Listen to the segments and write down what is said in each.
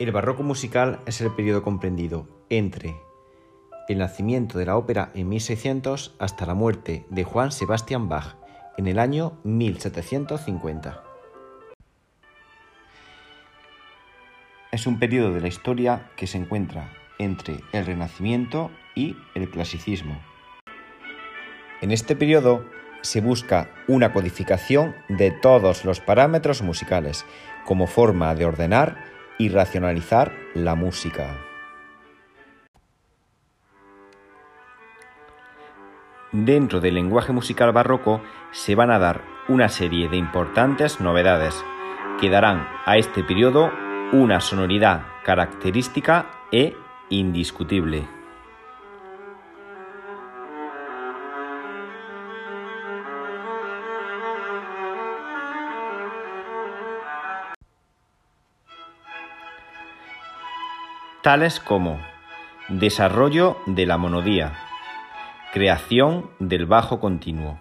El barroco musical es el periodo comprendido entre el nacimiento de la ópera en 1600 hasta la muerte de Juan Sebastian Bach en el año 1750. Es un periodo de la historia que se encuentra entre el Renacimiento y el Clasicismo. En este periodo se busca una codificación de todos los parámetros musicales como forma de ordenar y racionalizar la música. Dentro del lenguaje musical barroco se van a dar una serie de importantes novedades que darán a este periodo una sonoridad característica e indiscutible. Tales como desarrollo de la monodía, creación del bajo continuo,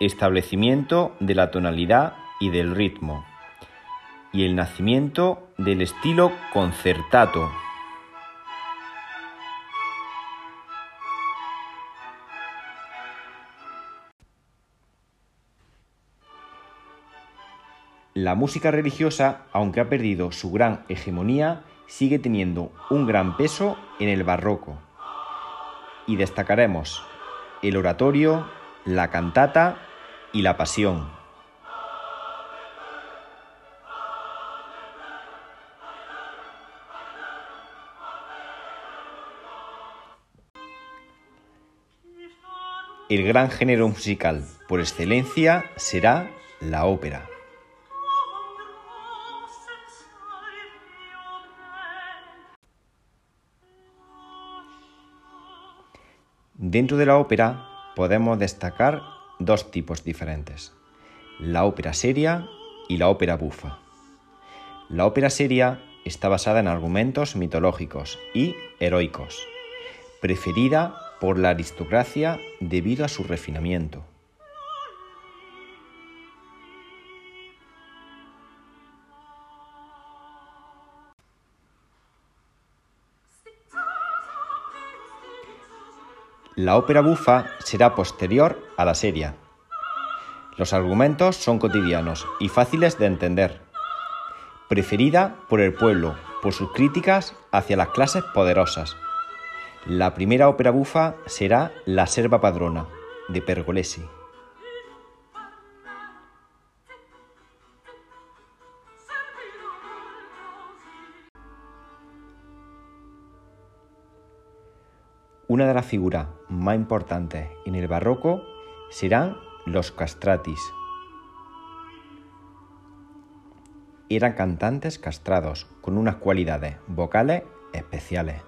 establecimiento de la tonalidad y del ritmo, y el nacimiento del estilo concertato. La música religiosa, aunque ha perdido su gran hegemonía, sigue teniendo un gran peso en el barroco. Y destacaremos el oratorio, la cantata y la pasión. El gran género musical por excelencia será la ópera. Dentro de la ópera podemos destacar dos tipos diferentes, la ópera seria y la ópera bufa. La ópera seria está basada en argumentos mitológicos y heroicos, preferida por la aristocracia debido a su refinamiento. La ópera bufa será posterior a la seria. Los argumentos son cotidianos y fáciles de entender. Preferida por el pueblo por sus críticas hacia las clases poderosas. La primera ópera bufa será La Serva Padrona, de Pergolesi. Una de las figuras más importantes en el barroco serán los castratis. Eran cantantes castrados con unas cualidades vocales especiales.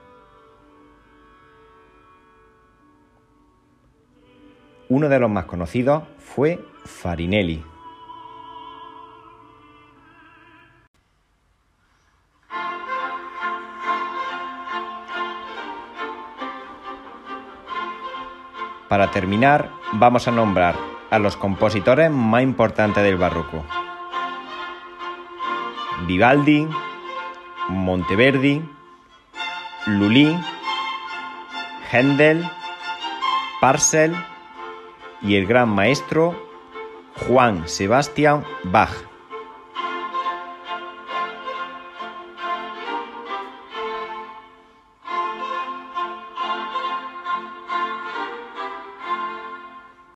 Uno de los más conocidos fue Farinelli, Para terminar, vamos a nombrar a los compositores más importantes del barroco. Vivaldi, Monteverdi, Lully, Händel, Parcel y el gran maestro Juan Sebastián Bach.